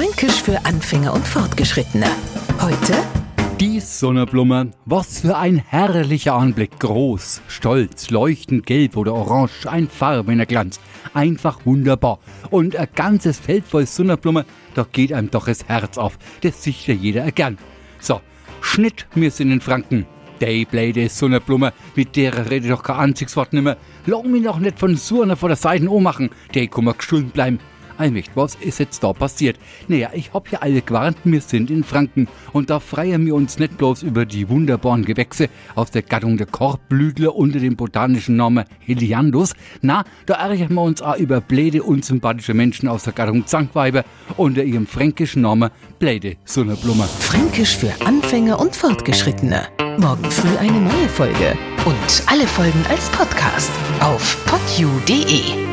Fränkisch für Anfänger und Fortgeschrittene. Heute Die Sonnenblume, was für ein herrlicher Anblick. Groß, stolz, leuchtend gelb oder orange, ein farbener Glanz. Einfach wunderbar. Und ein ganzes Feld voll Sonnenblume, da geht einem doch das Herz auf. Das sieht ja jeder gern. So, Schnitt, wir sind in Franken. Die blöde Sonnenblume, mit der rede ich doch kein einziges Wort nimmer. Lang mich noch nicht von Surner vor der Seite ummachen. Die kann man gesund bleiben. Einmicht, was ist jetzt da passiert? Naja, ich hab ja alle gewarnt, wir sind in Franken und da freuen wir uns nicht bloß über die wunderbaren Gewächse aus der Gattung der Korbblütler unter dem botanischen Namen Heliandus. Na, da ärgern wir uns auch über bläde, unsympathische Menschen aus der Gattung Zankweiber unter ihrem fränkischen Namen Bläde Sonnenblume. Fränkisch für Anfänger und Fortgeschrittene. Morgen früh eine neue Folge. Und alle Folgen als Podcast auf podu.de.